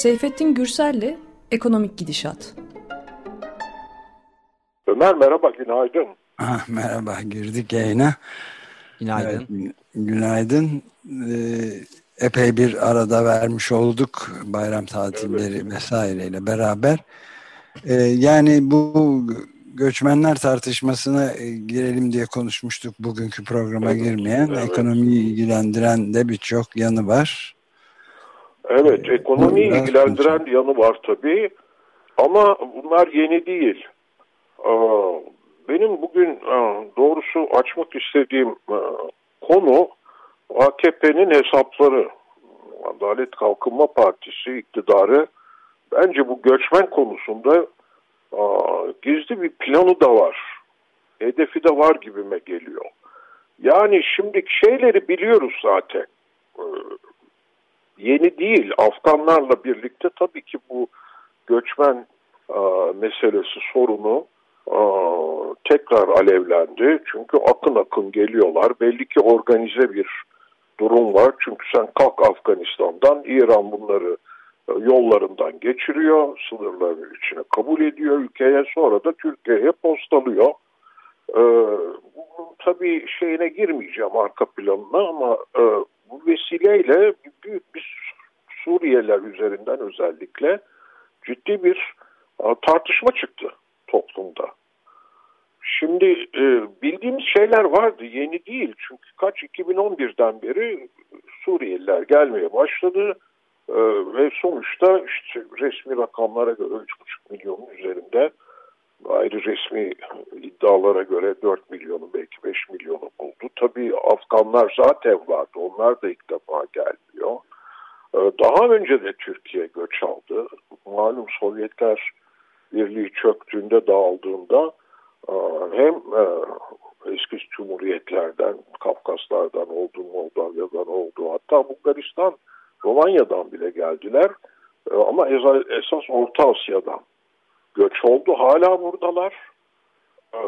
Seyfettin Gürsel'le Ekonomik Gidişat. Ömer merhaba, günaydın. Ah, merhaba, girdik yayına. Günaydın. Evet, günaydın. Ee, epey bir arada vermiş olduk bayram tatilleri evet. vesaireyle beraber. Ee, yani bu göçmenler tartışmasına e, girelim diye konuşmuştuk bugünkü programa evet, girmeyen. Evet. Ekonomiyi ilgilendiren de birçok yanı var. Evet, ee, ekonomiyi ilgilendiren konuşalım. yanı var tabii. Ama bunlar yeni değil. Benim bugün doğrusu açmak istediğim konu AKP'nin hesapları. Adalet Kalkınma Partisi iktidarı bence bu göçmen konusunda gizli bir planı da var. Hedefi de var gibime geliyor. Yani şimdiki şeyleri biliyoruz zaten. Yeni değil. Afganlarla birlikte tabii ki bu göçmen meselesi sorunu tekrar alevlendi. Çünkü akın akın geliyorlar. Belli ki organize bir durum var. Çünkü sen kalk Afganistan'dan İran bunları e, yollarından geçiriyor. Sınırların içine kabul ediyor ülkeye. Sonra da Türkiye'ye postalıyor. Ee, tabii şeyine girmeyeceğim arka planına ama e, bu vesileyle büyük bir Suriyeliler üzerinden özellikle ciddi bir e, tartışma çıktı toplumda. Şimdi e, bildiğimiz şeyler vardı, yeni değil. Çünkü kaç 2011'den beri Suriyeliler gelmeye başladı e, ve sonuçta işte resmi rakamlara göre 3,5 milyonun üzerinde ayrı resmi iddialara göre 4 milyonu belki 5 milyonu buldu. Tabii Afganlar zaten vardı. Onlar da ilk defa gelmiyor. E, daha önce de Türkiye göç aldı. Malum Sovyetler Birliği çöktüğünde dağıldığında hem e, eski cumhuriyetlerden, Kafkaslardan oldu, Moldavyadan oldu, hatta Bulgaristan, Romanya'dan bile geldiler. E, ama esas Orta Asya'dan göç oldu. Hala buradalar. E,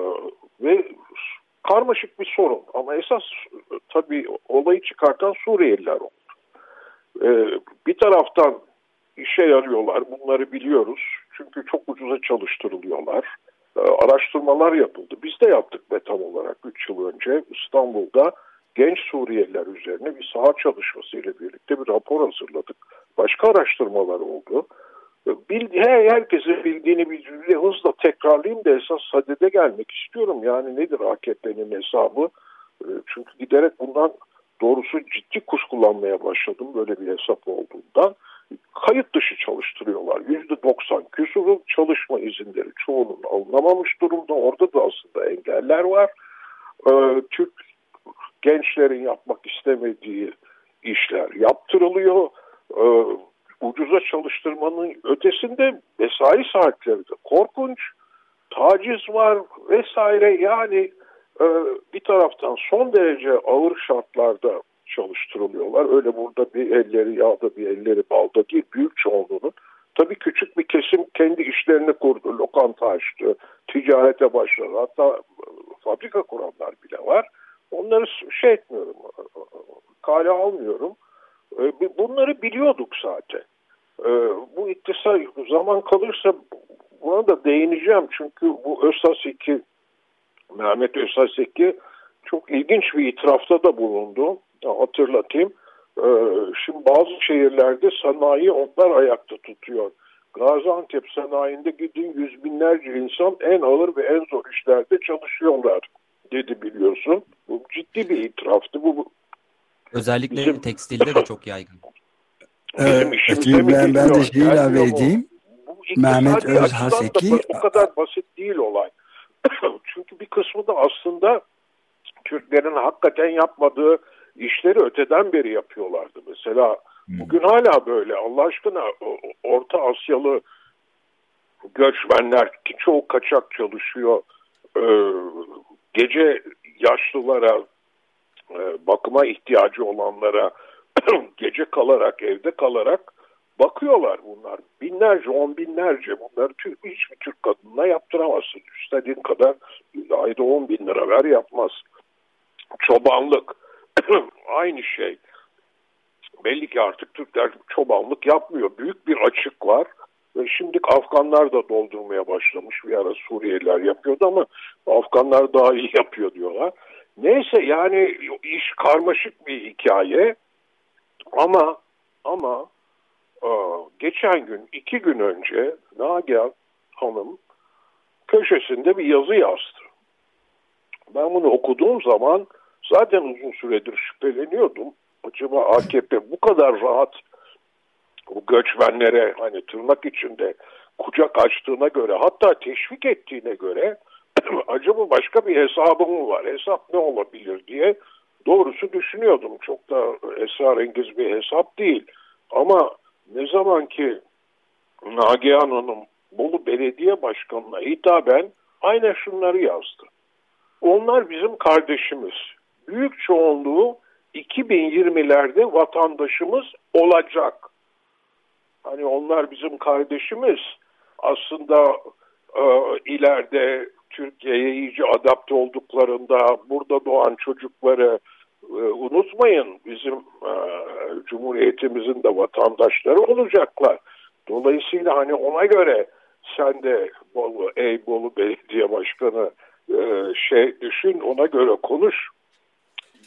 ve karmaşık bir sorun. Ama esas tabii olayı çıkartan Suriyeliler oldu. Bir taraftan işe yarıyorlar. Bunları biliyoruz. Çünkü çok ucuza çalıştırılıyorlar. Ee, araştırmalar yapıldı. Biz de yaptık betam olarak 3 yıl önce İstanbul'da genç Suriyeliler üzerine bir saha çalışması ile birlikte bir rapor hazırladık. Başka araştırmalar oldu. Ee, Bildi, herkesin bildiğini bir hızla tekrarlayayım da esas sadede gelmek istiyorum. Yani nedir AKP'nin hesabı? Ee, çünkü giderek bundan doğrusu ciddi kuşkulanmaya başladım böyle bir hesap olduğundan kayıt dışı çalıştırıyorlar. Yüzde doksan küsuru çalışma izinleri çoğunun alınamamış durumda. Orada da aslında engeller var. Ee, Türk gençlerin yapmak istemediği işler yaptırılıyor. Ee, ucuza çalıştırmanın ötesinde mesai saatleri de korkunç. Taciz var vesaire yani e, bir taraftan son derece ağır şartlarda çalıştırılıyorlar. Öyle burada bir elleri yağda bir elleri balda değil. Büyük çoğunluğunun Tabii küçük bir kesim kendi işlerini kurdu, lokanta açtı, ticarete başladı. Hatta fabrika kuranlar bile var. Onları şey etmiyorum, kale almıyorum. E, bunları biliyorduk zaten. E, bu iktisat zaman kalırsa buna da değineceğim. Çünkü bu 2, Mehmet 2 çok ilginç bir itirafta da bulundu hatırlatayım. Ee, şimdi bazı şehirlerde sanayi onlar ayakta tutuyor. Gaziantep sanayinde gidin yüz binlerce insan en ağır ve en zor işlerde çalışıyorlar dedi biliyorsun. Bu ciddi bir itiraftı. Bu, Özellikle bizim... tekstilde de çok yaygın. Bizim ee, ben, ben de şey ilave edeyim. Mehmet Özhaseki. Bu kadar basit değil olay. Çünkü bir kısmı da aslında Türklerin hakikaten yapmadığı işleri öteden beri yapıyorlardı. Mesela hmm. bugün hala böyle Allah aşkına Orta Asyalı göçmenler ki çoğu kaçak çalışıyor. Ee, gece yaşlılara e, bakıma ihtiyacı olanlara gece kalarak evde kalarak bakıyorlar bunlar. Binlerce, on binlerce bunları Türk, hiçbir Türk kadınına yaptıramazsın. İstediğin kadar ayda on bin lira ver yapmaz. Çobanlık, aynı şey. belli ki artık Türkler çobanlık yapmıyor. Büyük bir açık var. Ve şimdi Afganlar da doldurmaya başlamış. Bir ara Suriyeliler yapıyordu ama Afganlar daha iyi yapıyor diyorlar. Neyse yani iş karmaşık bir hikaye. Ama ama e, geçen gün iki gün önce Nagihan Hanım köşesinde bir yazı yazdı. Ben bunu okuduğum zaman zaten uzun süredir şüpheleniyordum. Acaba AKP bu kadar rahat bu göçmenlere hani tırnak içinde kucak açtığına göre hatta teşvik ettiğine göre acaba başka bir hesabı mı var? Hesap ne olabilir diye doğrusu düşünüyordum. Çok da esrarengiz bir hesap değil. Ama ne zaman ki Nagihan Hanım Bolu Belediye Başkanı'na hitaben aynen şunları yazdı. Onlar bizim kardeşimiz. Büyük çoğunluğu 2020'lerde vatandaşımız olacak. Hani onlar bizim kardeşimiz. Aslında e, ileride Türkiye'ye iyice adapte olduklarında burada doğan çocukları unutmayın bizim e, Cumhuriyetimizin de vatandaşları olacaklar. Dolayısıyla hani ona göre sen de Bolu, ey Bolu Belediye Başkanı e, şey düşün ona göre konuş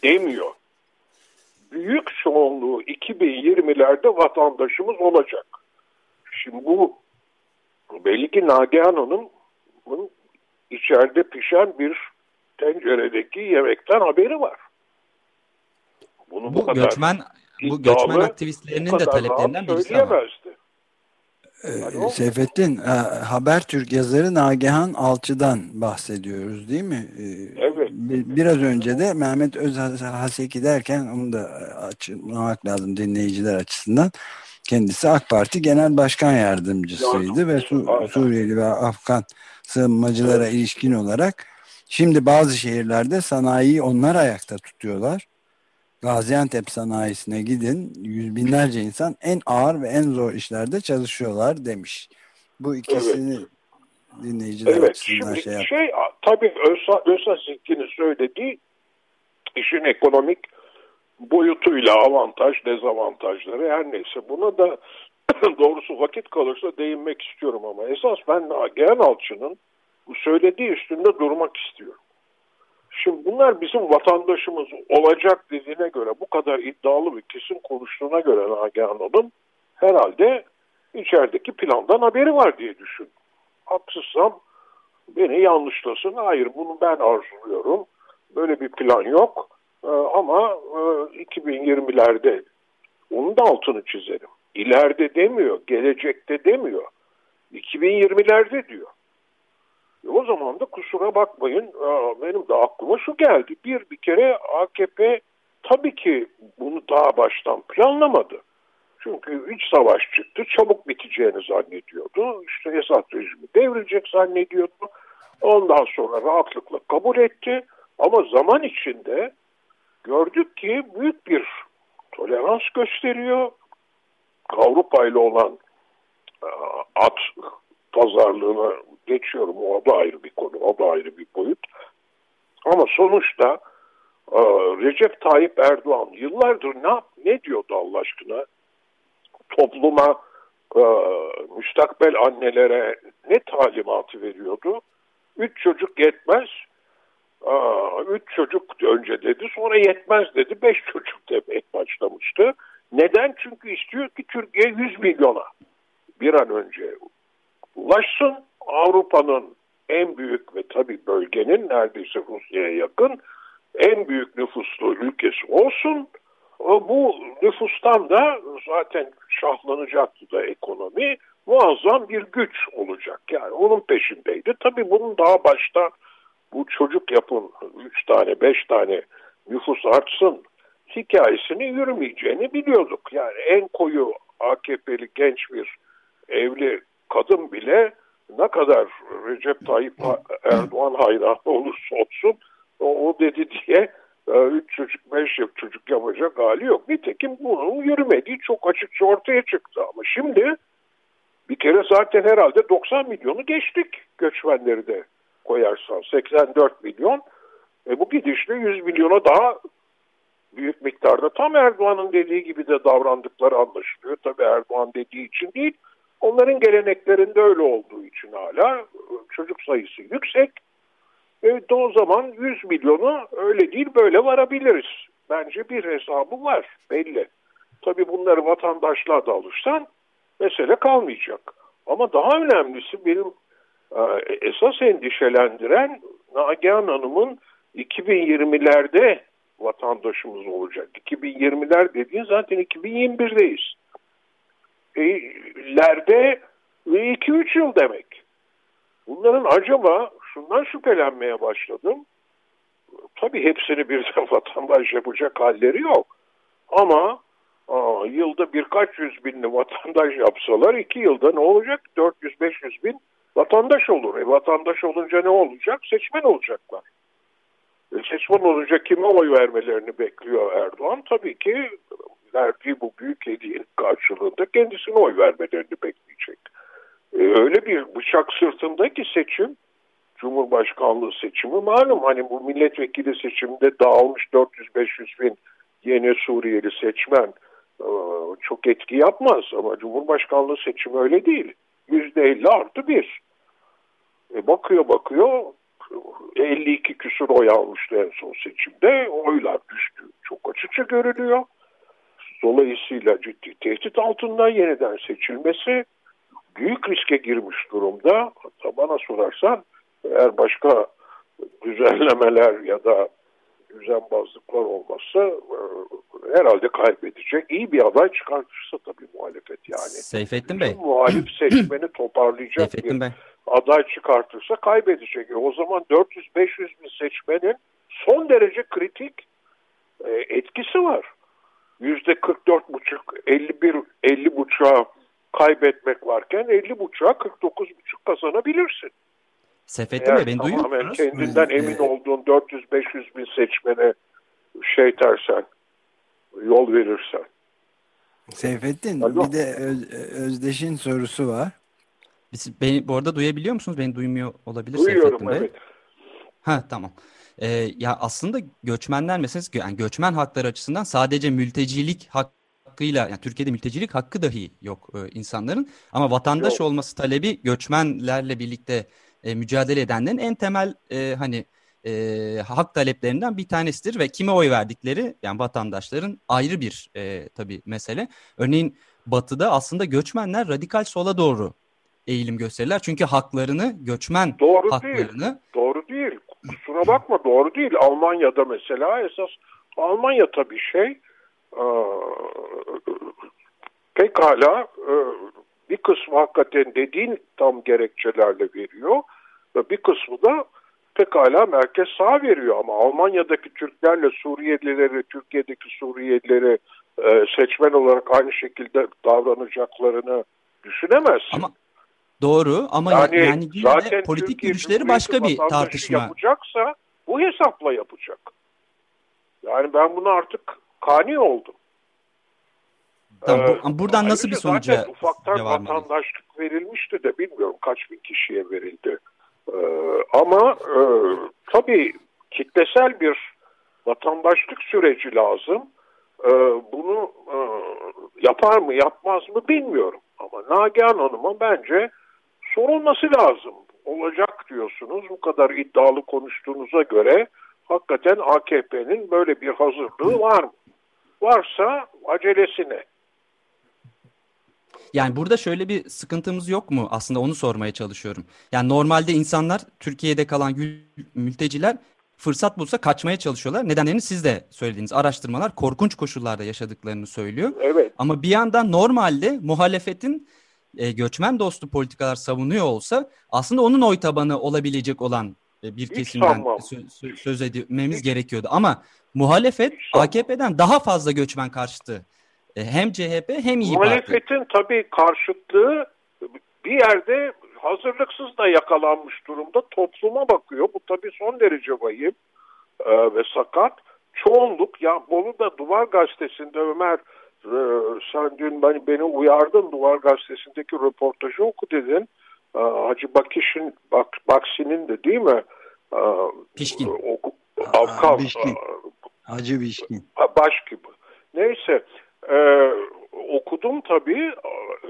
demiyor. Büyük çoğunluğu 2020'lerde vatandaşımız olacak. Şimdi bu belli ki Nagihan Hanım'ın içeride pişen bir tenceredeki yemekten haberi var. Bunu bu, bu kadar göçmen bu göçmen aktivistlerinin de taleplerinden birisi ama. Ee, Seyfettin, e, Habertürk yazarı Nagihan Alçı'dan bahsediyoruz değil mi? Ee, evet. Biraz önce de Mehmet Özhaseki derken onu da açıklamak lazım dinleyiciler açısından. Kendisi AK Parti Genel Başkan Yardımcısıydı ve Su Suriyeli ve Afgan sığınmacılara evet. ilişkin olarak şimdi bazı şehirlerde sanayiyi onlar ayakta tutuyorlar. Gaziantep sanayisine gidin yüz binlerce insan en ağır ve en zor işlerde çalışıyorlar demiş. Bu ikisini evet. dinleyiciler evet, açısından şimdi şey yaptı. Şey, tabii Özsa, Özsa Zikki'nin söylediği işin ekonomik boyutuyla avantaj, dezavantajları her neyse. Buna da doğrusu vakit kalırsa değinmek istiyorum ama esas ben Nagihan Alçı'nın bu söylediği üstünde durmak istiyorum. Şimdi bunlar bizim vatandaşımız olacak dediğine göre bu kadar iddialı bir kesin konuştuğuna göre Nagihan Hanım herhalde içerideki plandan haberi var diye düşün. Haksızsam beni yanlışlasın. Hayır bunu ben arzuluyorum. Böyle bir plan yok. Ee, ama e, 2020'lerde onun da altını çizerim. İleride demiyor, gelecekte demiyor. 2020'lerde diyor. E o zaman da kusura bakmayın benim de aklıma şu geldi. Bir bir kere AKP tabii ki bunu daha baştan planlamadı. Çünkü iç savaş çıktı, çabuk biteceğini zannediyordu. İşte Esad rejimi devrilecek zannediyordu. Ondan sonra rahatlıkla kabul etti. Ama zaman içinde gördük ki büyük bir tolerans gösteriyor. Avrupa ile olan at pazarlığına geçiyorum. O da ayrı bir konu, o da ayrı bir boyut. Ama sonuçta e, Recep Tayyip Erdoğan yıllardır ne, ne diyordu Allah aşkına? Topluma, e, müstakbel annelere ne talimatı veriyordu? Üç çocuk yetmez. E, üç çocuk önce dedi, sonra yetmez dedi. Beş çocuk demeye başlamıştı. Neden? Çünkü istiyor ki Türkiye 100 milyona bir an önce ulaşsın. Avrupa'nın en büyük ve tabii bölgenin neredeyse Rusya'ya yakın en büyük nüfuslu ülkesi olsun. Bu nüfustan da zaten şahlanacaktı da ekonomi muazzam bir güç olacak. Yani onun peşindeydi. Tabii bunun daha başta bu çocuk yapın 3 tane 5 tane nüfus artsın hikayesini yürümeyeceğini biliyorduk. Yani en koyu AKP'li genç bir evli kadın bile ne kadar Recep Tayyip Erdoğan hayranı olursa olsun o, dedi diye e, üç çocuk, beş çocuk yapacak hali yok. Nitekim bunun yürümediği çok açıkça ortaya çıktı. Ama şimdi bir kere zaten herhalde 90 milyonu geçtik göçmenleri de koyarsan. 84 milyon. E bu gidişle 100 milyona daha büyük miktarda tam Erdoğan'ın dediği gibi de davrandıkları anlaşılıyor. Tabii Erdoğan dediği için değil. Onların geleneklerinde öyle olduğu için hala çocuk sayısı yüksek. Evet o zaman 100 milyonu öyle değil böyle varabiliriz. Bence bir hesabı var belli. Tabii bunları vatandaşlığa da alırsan mesele kalmayacak. Ama daha önemlisi benim e, esas endişelendiren Nagihan Hanım'ın 2020'lerde vatandaşımız olacak. 2020'ler dediğin zaten 2021'deyiz. Lerde ve 2-3 yıl demek. Bunların acaba şundan şüphelenmeye başladım. Tabii hepsini birden vatandaş yapacak halleri yok. Ama aa, yılda birkaç yüz binli vatandaş yapsalar iki yılda ne olacak? 400-500 bin vatandaş olur. E, vatandaş olunca ne olacak? Seçmen olacaklar. E, seçmen olunca kime oy vermelerini bekliyor Erdoğan? Tabii ki verdiği bu büyük hediyenin karşılığında kendisine oy vermelerini bekleyecek. E, öyle bir bıçak sırtındaki seçim Cumhurbaşkanlığı seçimi malum hani bu milletvekili seçiminde dağılmış 400-500 bin yeni Suriyeli seçmen e, çok etki yapmaz ama Cumhurbaşkanlığı seçimi öyle değil. %50 artı bir. E bakıyor bakıyor 52 küsur oy almıştı en son seçimde. Oylar düştü. Çok açıkça görülüyor. Dolayısıyla ciddi tehdit altında yeniden seçilmesi büyük riske girmiş durumda. Hatta bana sorarsan eğer başka düzenlemeler ya da düzenbazlıklar olmazsa e, herhalde kaybedecek. İyi bir aday çıkartırsa tabii muhalefet yani. Seyfettin Bey. Muhalif seçmeni toparlayacak Seyfettin bir Bey. aday çıkartırsa kaybedecek. E o zaman 400-500 bin seçmenin son derece kritik e, etkisi var. Yüzde 44,5 51 50 buçuğa kaybetmek varken 50 buçuğa 49 buçuk kazanabilirsin. Eğer Bey beni duyuyor musunuz? kendinden emin olduğun 400-500 bin seçmene şey dersen, yol verirsen. Seyfettin Alo. bir de Öz- Özdeş'in sorusu var. Biz, beni, bu arada duyabiliyor musunuz? Beni duymuyor olabilir Duyuyorum Seyfettin Bey. evet. Ha tamam. Ee, ya aslında göçmenler meselesi yani göçmen hakları açısından sadece mültecilik hakkıyla yani Türkiye'de mültecilik hakkı dahi yok e, insanların ama vatandaş Yok. olması talebi göçmenlerle birlikte e, mücadele edenlerin en temel e, hani e, hak taleplerinden bir tanesidir ve kime oy verdikleri yani vatandaşların ayrı bir e, tabii mesele. Örneğin Batı'da aslında göçmenler radikal sola doğru eğilim gösterirler. Çünkü haklarını, göçmen Doğru değil. haklarını Doğru değil. Kusura bakma doğru değil. Almanya'da mesela esas Almanya tabii şey e, pekala e, bir kısmı hakikaten dediğin tam gerekçelerle veriyor ve bir kısmı da pekala merkez sağ veriyor ama Almanya'daki Türklerle Suriyelileri, Türkiye'deki Suriyelileri e, seçmen olarak aynı şekilde davranacaklarını düşünemezsin. ama doğru ama Yani, yani yine zaten politik Türkiye görüşleri başka bir tartışma. Yapacaksa bu hesapla yapacak. Yani ben buna artık kani oldum. Tamam, Ee, buradan nasıl bir sonuca ufaktan devam vatandaşlık verilmişti de bilmiyorum kaç bin kişiye verildi. Ee, ama e, tabii kitlesel bir vatandaşlık süreci lazım. Ee, bunu e, yapar mı yapmaz mı bilmiyorum. Ama Nagihan Hanım'a bence sorulması lazım. Olacak diyorsunuz bu kadar iddialı konuştuğunuza göre hakikaten AKP'nin böyle bir hazırlığı var mı? Varsa acelesine. Yani burada şöyle bir sıkıntımız yok mu? Aslında onu sormaya çalışıyorum. Yani normalde insanlar Türkiye'de kalan mülteciler fırsat bulsa kaçmaya çalışıyorlar. Nedenlerini siz de söylediğiniz araştırmalar korkunç koşullarda yaşadıklarını söylüyor. Evet. Ama bir yandan normalde muhalefetin e, göçmen dostu politikalar savunuyor olsa aslında onun oy tabanı olabilecek olan e, bir Hiç kesimden sö- sö- söz etmemiz gerekiyordu. Ama muhalefet Hiç. AKP'den daha fazla göçmen karşıtı. E, hem CHP hem İYİ Parti. Muhalefetin tabii karşıtlığı bir yerde hazırlıksız da yakalanmış durumda topluma bakıyor. Bu tabii son derece vahim e, ve sakat. Çoğunluk ya Bolu'da Duvar Gazetesi'nde Ömer e, sen dün beni, beni uyardın Duvar Gazetesi'ndeki röportajı oku dedin. E, Hacı Bakiş'in Bak, Baksi'nin de değil mi? E, Pişkin. oku- Avkal, Pişkin. e, Hacı Bişkin. Baş gibi. Neyse e, okudum tabii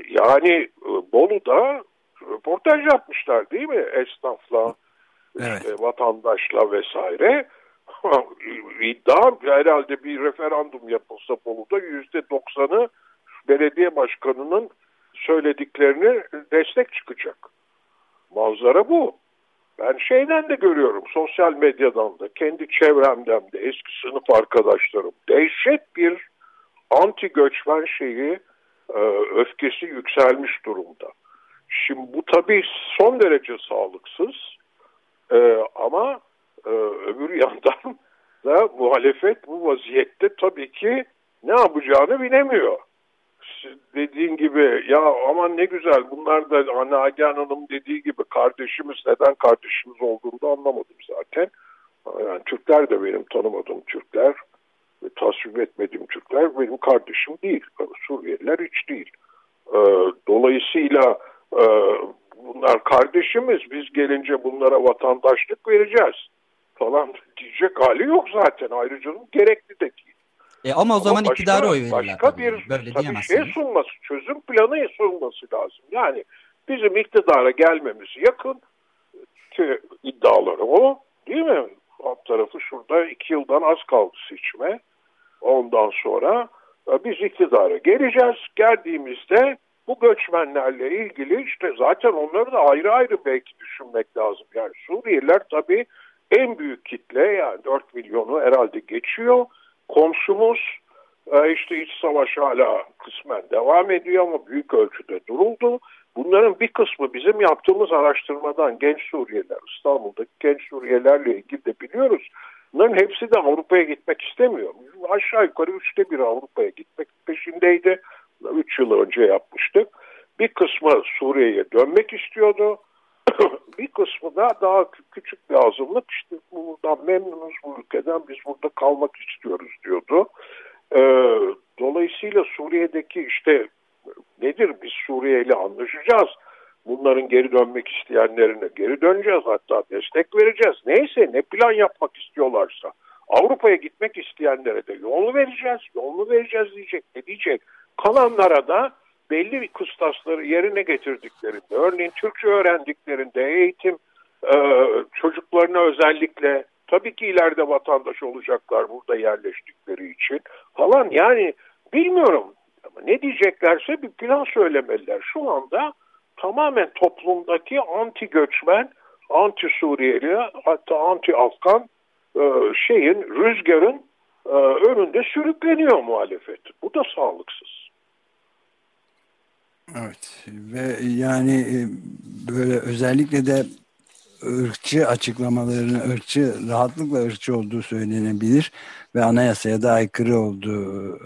yani e, Bolu'da röportaj yapmışlar değil mi esnafla evet. işte vatandaşla vesaire iddia herhalde bir referandum yapılsa Bolu'da yüzde doksanı belediye başkanının söylediklerini destek çıkacak. Manzara bu. Ben şeyden de görüyorum sosyal medyadan da kendi çevremden de eski sınıf arkadaşlarım dehşet bir anti göçmen şeyi e, öfkesi yükselmiş durumda. Şimdi bu tabii son derece sağlıksız e, ama e, öbür yandan da muhalefet bu vaziyette tabii ki ne yapacağını bilemiyor. Dediğin gibi ya aman ne güzel bunlar da Nagihan Hanım dediği gibi kardeşimiz neden kardeşimiz olduğunu da anlamadım zaten. Yani Türkler de benim tanımadığım Türkler ve tasvip etmediğim Türkler benim kardeşim değil. Suriyeliler hiç değil. Ee, dolayısıyla e, bunlar kardeşimiz biz gelince bunlara vatandaşlık vereceğiz falan diyecek hali yok zaten ayrıcalığın gerekli de değil. E ama o zaman ama iktidara oy verirler. Başka tabii. bir Böyle tabii şey sunması, çözüm planı sunması lazım. Yani bizim iktidara gelmemiz yakın ki iddiaları o değil mi? Alt tarafı şurada iki yıldan az kaldı seçime. Ondan sonra e, biz iktidara geleceğiz. Geldiğimizde bu göçmenlerle ilgili işte zaten onları da ayrı ayrı belki düşünmek lazım. Yani Suriyeliler tabii en büyük kitle yani 4 milyonu herhalde geçiyor. Komşumuz e, işte iç savaş hala kısmen devam ediyor ama büyük ölçüde duruldu. Bunların bir kısmı bizim yaptığımız araştırmadan genç Suriyeliler, İstanbul'daki genç Suriyelilerle ilgili de biliyoruz. Bunların hepsi de Avrupa'ya gitmek istemiyor. Aşağı yukarı üçte bir Avrupa'ya gitmek peşindeydi. Üç yıl önce yapmıştık. Bir kısmı Suriye'ye dönmek istiyordu. bir kısmı da daha küçük bir azınlık işte buradan memnunuz bu ülkeden biz burada kalmak istiyoruz diyordu. Ee, dolayısıyla Suriye'deki işte nedir biz Suriye ile anlaşacağız. Bunların geri dönmek isteyenlerine geri döneceğiz hatta destek vereceğiz. Neyse ne plan yapmak istiyorlarsa. Avrupa'ya gitmek isteyenlere de yol vereceğiz, yolunu vereceğiz diyecek. Ne diyecek? Kalanlara da belli bir kıstasları yerine getirdiklerinde, örneğin Türkçe öğrendiklerinde eğitim e, çocuklarına özellikle tabii ki ileride vatandaş olacaklar burada yerleştikleri için falan yani bilmiyorum ama ne diyeceklerse bir plan söylemeliler. Şu anda tamamen toplumdaki anti göçmen, anti Suriyeli hatta anti Afgan e, şeyin rüzgarın e, önünde sürükleniyor muhalefet. Bu da sağlıksız. Evet ve yani e, böyle özellikle de ırkçı açıklamalarını ırkçı rahatlıkla ırkçı olduğu söylenebilir ve anayasaya da aykırı olduğu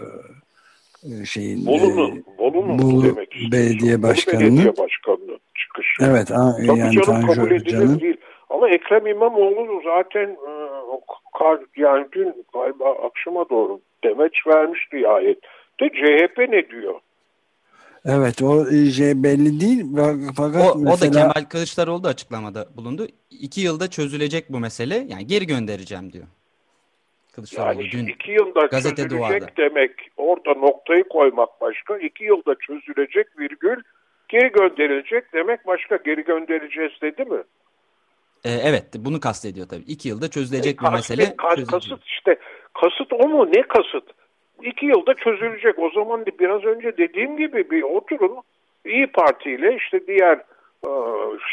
e, şeyin Bolu'nun e, Bolu'nun Bolu demek belediye başkanının belediye başkanının çıkışı. Evet Tabii yani canım Tanju kabul edilir değil. Ama Ekrem İmamoğlu zaten yani dün galiba akşama doğru demeç vermişti nihayet. De CHP ne diyor? Evet o şey belli değil fakat o, mesela... o da Kemal Kılıçdaroğlu da açıklamada bulundu. İki yılda çözülecek bu mesele yani geri göndereceğim diyor. Kılıçdaroğlu yani dün iki yılda gazete çözülecek duvarda. demek orada noktayı koymak başka. iki yılda çözülecek virgül geri gönderilecek demek başka geri göndereceğiz dedi mi? Ee, evet bunu kastediyor tabii. İki yılda çözülecek e, bir mesele. Kasıt işte kasıt o mu ne kasıt? İki yılda çözülecek. O zaman biraz önce dediğim gibi bir oturun İyi Parti ile işte diğer e,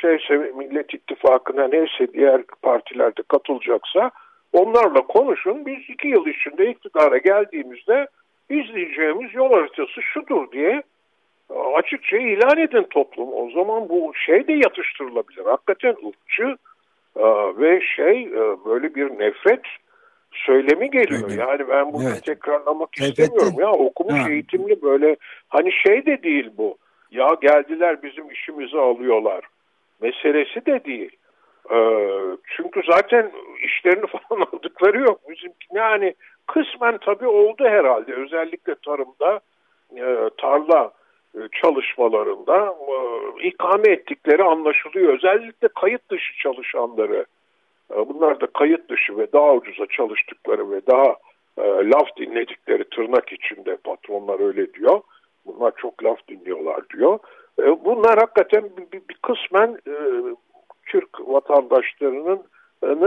şeyse Millet İttifakı'na neyse diğer partilerde katılacaksa onlarla konuşun. Biz iki yıl içinde iktidara geldiğimizde izleyeceğimiz yol haritası şudur diye e, açıkça ilan edin toplum. O zaman bu şey de yatıştırılabilir. Hakikaten ırkçı e, ve şey böyle bir nefret söylemi geliyor. Öyle. Yani ben bunu evet. tekrarlamak evet. istemiyorum. Ya okumuş ha. eğitimli böyle hani şey de değil bu. Ya geldiler bizim işimizi alıyorlar. Meselesi de değil. Ee, çünkü zaten işlerini falan aldıkları yok. Bizim yani kısmen tabii oldu herhalde. Özellikle tarımda e, tarla e, çalışmalarında e, ikame ettikleri anlaşılıyor. Özellikle kayıt dışı çalışanları Bunlar da kayıt dışı ve daha ucuza çalıştıkları ve daha e, laf dinledikleri tırnak içinde patronlar öyle diyor. Bunlar çok laf dinliyorlar diyor. E, bunlar hakikaten bir, kısmen e, Türk vatandaşlarının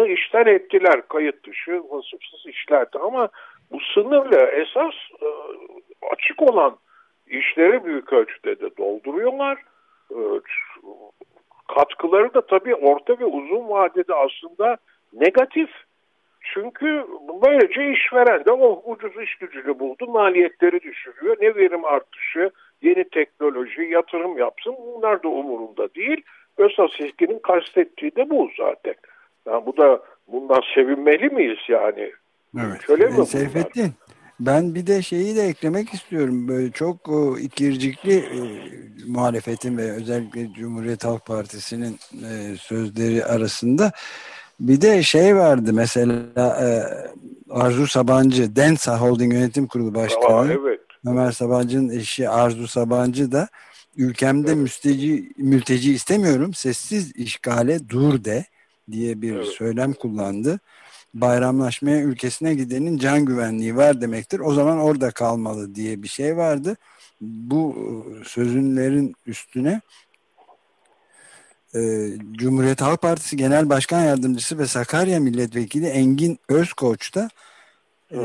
işten ettiler kayıt dışı vasıfsız işlerdi ama bu sınırla esas açık olan işleri büyük ölçüde de dolduruyorlar. Katkıları da tabii orta ve uzun vadede aslında negatif. Çünkü böylece işveren de oh ucuz iş gücünü buldu, maliyetleri düşürüyor. Ne verim artışı, yeni teknoloji, yatırım yapsın bunlar da umurunda değil. Esas ilkinin kastettiği de bu zaten. Yani bu da bundan sevinmeli miyiz yani? Evet. Şöyle mi Seyfettin, ben bir de şeyi de eklemek istiyorum. Böyle çok o, ikircikli e, muhalefetin ve özellikle Cumhuriyet Halk Partisi'nin e, sözleri arasında bir de şey vardı mesela e, Arzu Sabancı, Densa Holding Yönetim Kurulu Başkanı. Aa, evet. Ömer Sabancı'nın eşi Arzu Sabancı da ülkemde evet. mülteci, mülteci istemiyorum sessiz işgale dur de diye bir evet. söylem kullandı. Bayramlaşmaya ülkesine gidenin can güvenliği var demektir. O zaman orada kalmalı diye bir şey vardı. Bu e, sözünlerin üstüne e, Cumhuriyet Halk Partisi Genel Başkan Yardımcısı ve Sakarya Milletvekili Engin Özkoç da e,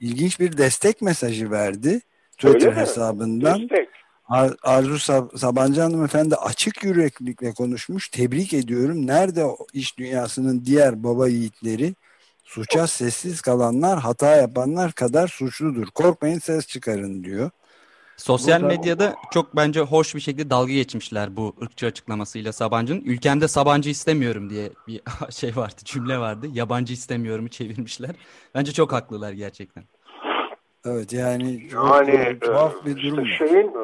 ilginç bir destek mesajı verdi. Twitter hesabından. Destek. Ar Arzu Sab Sabancı hanımefendi açık yüreklilikle konuşmuş. Tebrik ediyorum. Nerede o iş dünyasının diğer baba yiğitleri? Suça sessiz kalanlar, hata yapanlar kadar suçludur. Korkmayın ses çıkarın diyor. Sosyal Burada... medyada çok bence hoş bir şekilde dalga geçmişler bu ırkçı açıklamasıyla Sabancı'nın. Ülkemde Sabancı istemiyorum diye bir şey vardı, cümle vardı. Yabancı istemiyorumu çevirmişler. Bence çok haklılar gerçekten. Evet yani çok yani, tuhaf bir durum. Işte şeyin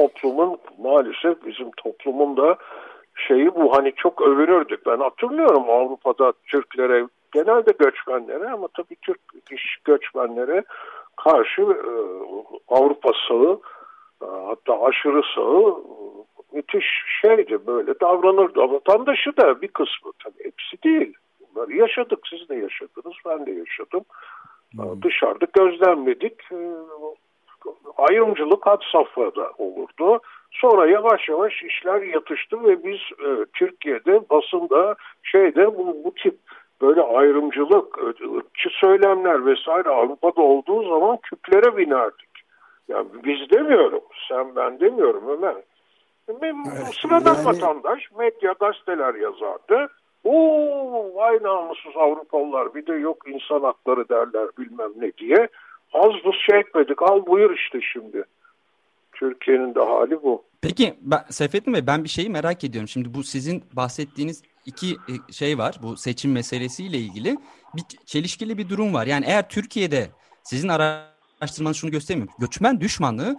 toplumun maalesef bizim toplumun da şeyi bu hani çok övünürdük. Ben hatırlıyorum Avrupa'da Türklere genelde göçmenlere ama tabii Türk iş göçmenlere karşı e, Avrupa sağı e, hatta aşırı sağı müthiş şeydi böyle davranırdı. Vatandaşı da bir kısmı tabii hepsi değil. Bunları yaşadık siz de yaşadınız ben de yaşadım. Hmm. Dışarıda gözlemledik. E, ayrımcılık had safhada olurdu. Sonra yavaş yavaş işler yatıştı ve biz e, Türkiye'de basında şeyde bu, bu tip böyle ayrımcılık, ırkçı söylemler vesaire Avrupa'da olduğu zaman küplere binerdik. Yani biz demiyorum, sen ben demiyorum Ömer. Evet, sıradan yani... vatandaş medya gazeteler yazardı. Oo vay namussuz Avrupalılar bir de yok insan hakları derler bilmem ne diye. Az buz şey etmedik al buyur işte şimdi. Türkiye'nin de hali bu. Peki ben, Seyfettin Bey ben bir şeyi merak ediyorum. Şimdi bu sizin bahsettiğiniz iki e, şey var. Bu seçim meselesiyle ilgili bir çelişkili bir durum var. Yani eğer Türkiye'de sizin araştırmanız şunu göstermiyor. Göçmen düşmanlığı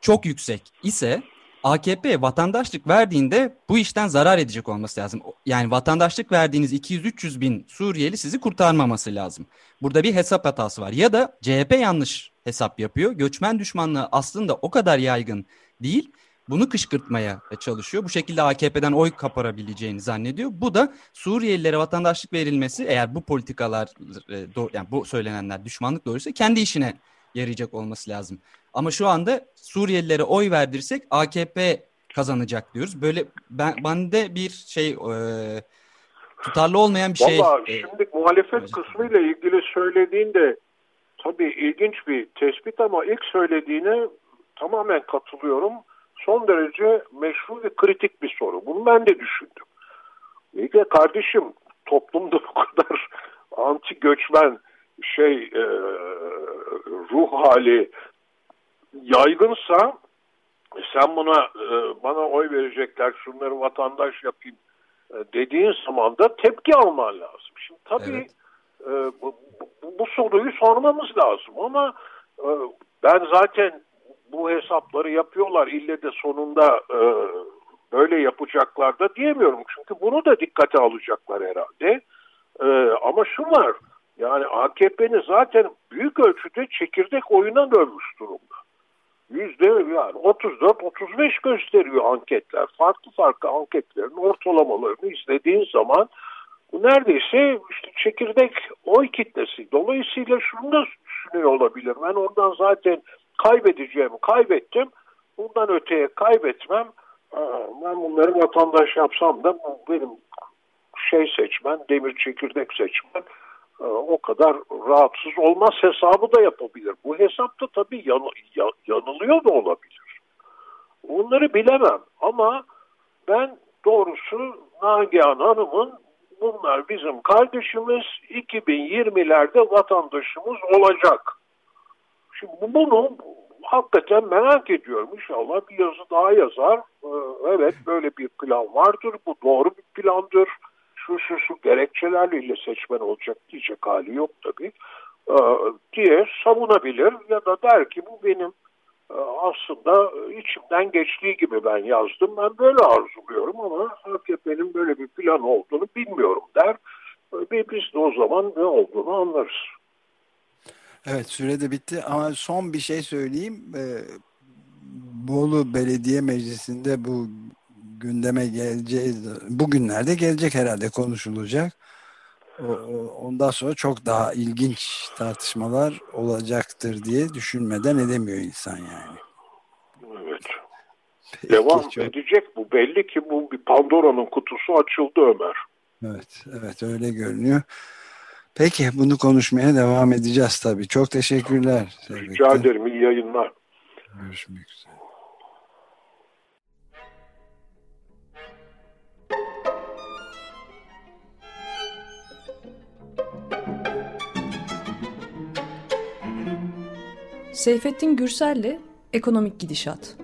çok yüksek ise AKP vatandaşlık verdiğinde bu işten zarar edecek olması lazım. Yani vatandaşlık verdiğiniz 200-300 bin Suriyeli sizi kurtarmaması lazım. Burada bir hesap hatası var. Ya da CHP yanlış hesap yapıyor. Göçmen düşmanlığı aslında o kadar yaygın değil. Bunu kışkırtmaya çalışıyor. Bu şekilde AKP'den oy kaparabileceğini zannediyor. Bu da Suriyelilere vatandaşlık verilmesi eğer bu politikalar e, yani bu söylenenler düşmanlık doğruysa kendi işine yarayacak olması lazım. Ama şu anda Suriyelilere oy verdirsek AKP kazanacak diyoruz. Böyle ben bende bir şey e, tutarlı olmayan bir şey. Valla e, şimdi muhalefet hocam. kısmıyla ilgili söylediğinde tabii ilginç bir tespit ama ilk söylediğine tamamen katılıyorum. Son derece meşru ve kritik bir soru. Bunu ben de düşündüm. İyi de kardeşim toplumda bu kadar anti göçmen şey e, ruh hali yaygınsa sen buna e, bana oy verecekler şunları vatandaş yapayım e, dediğin zaman da tepki alman lazım. Şimdi tabii evet. e, bu, bu, bu soruyu sormamız lazım ama e, ben zaten bu hesapları yapıyorlar ille de sonunda e, böyle yapacaklar da diyemiyorum. Çünkü bunu da dikkate alacaklar herhalde. E, ama şu var yani AKP'nin zaten büyük ölçüde çekirdek oyuna dönmüş durumda. Yüzde yani 34-35 gösteriyor anketler. Farklı farklı anketlerin ortalamalarını izlediğin zaman bu neredeyse işte çekirdek oy kitlesi. Dolayısıyla şunu da düşünüyor olabilir. Ben oradan zaten kaybedeceğimi kaybettim. Bundan öteye kaybetmem. Ben bunları vatandaş yapsam da benim şey seçmen, demir çekirdek seçmen o kadar rahatsız olmaz hesabı da yapabilir. Bu hesapta tabii yan, yanılıyor da olabilir. Onları bilemem ama ben doğrusu Nagihan Hanım'ın bunlar bizim kardeşimiz 2020'lerde vatandaşımız olacak. Şimdi bunu hakikaten merak ediyorum. İnşallah bir yazı daha yazar. Ee, evet böyle bir plan vardır. Bu doğru bir plandır. Şu şu şu gerekçelerle seçmen olacak diyecek hali yok tabii. Ee, diye savunabilir ya da der ki bu benim e, aslında içimden geçtiği gibi ben yazdım. Ben böyle arzuluyorum ama AKP'nin böyle bir plan olduğunu bilmiyorum der. Ve biz de o zaman ne olduğunu anlarız. Evet sürede bitti ama son bir şey söyleyeyim. Ee, Bolu Belediye Meclisi'nde bu gündeme geleceği bugünlerde gelecek herhalde konuşulacak. Ondan sonra çok daha ilginç tartışmalar olacaktır diye düşünmeden edemiyor insan yani. Evet. Peki, Devam çok... edecek bu. Belli ki bu bir Pandora'nın kutusu açıldı Ömer. Evet, evet öyle görünüyor. Peki bunu konuşmaya devam edeceğiz tabii. Çok teşekkürler. Rica ederim. İyi yayınlar. Görüşmek üzere. Seyfettin Gürsel'le Ekonomik Gidişat.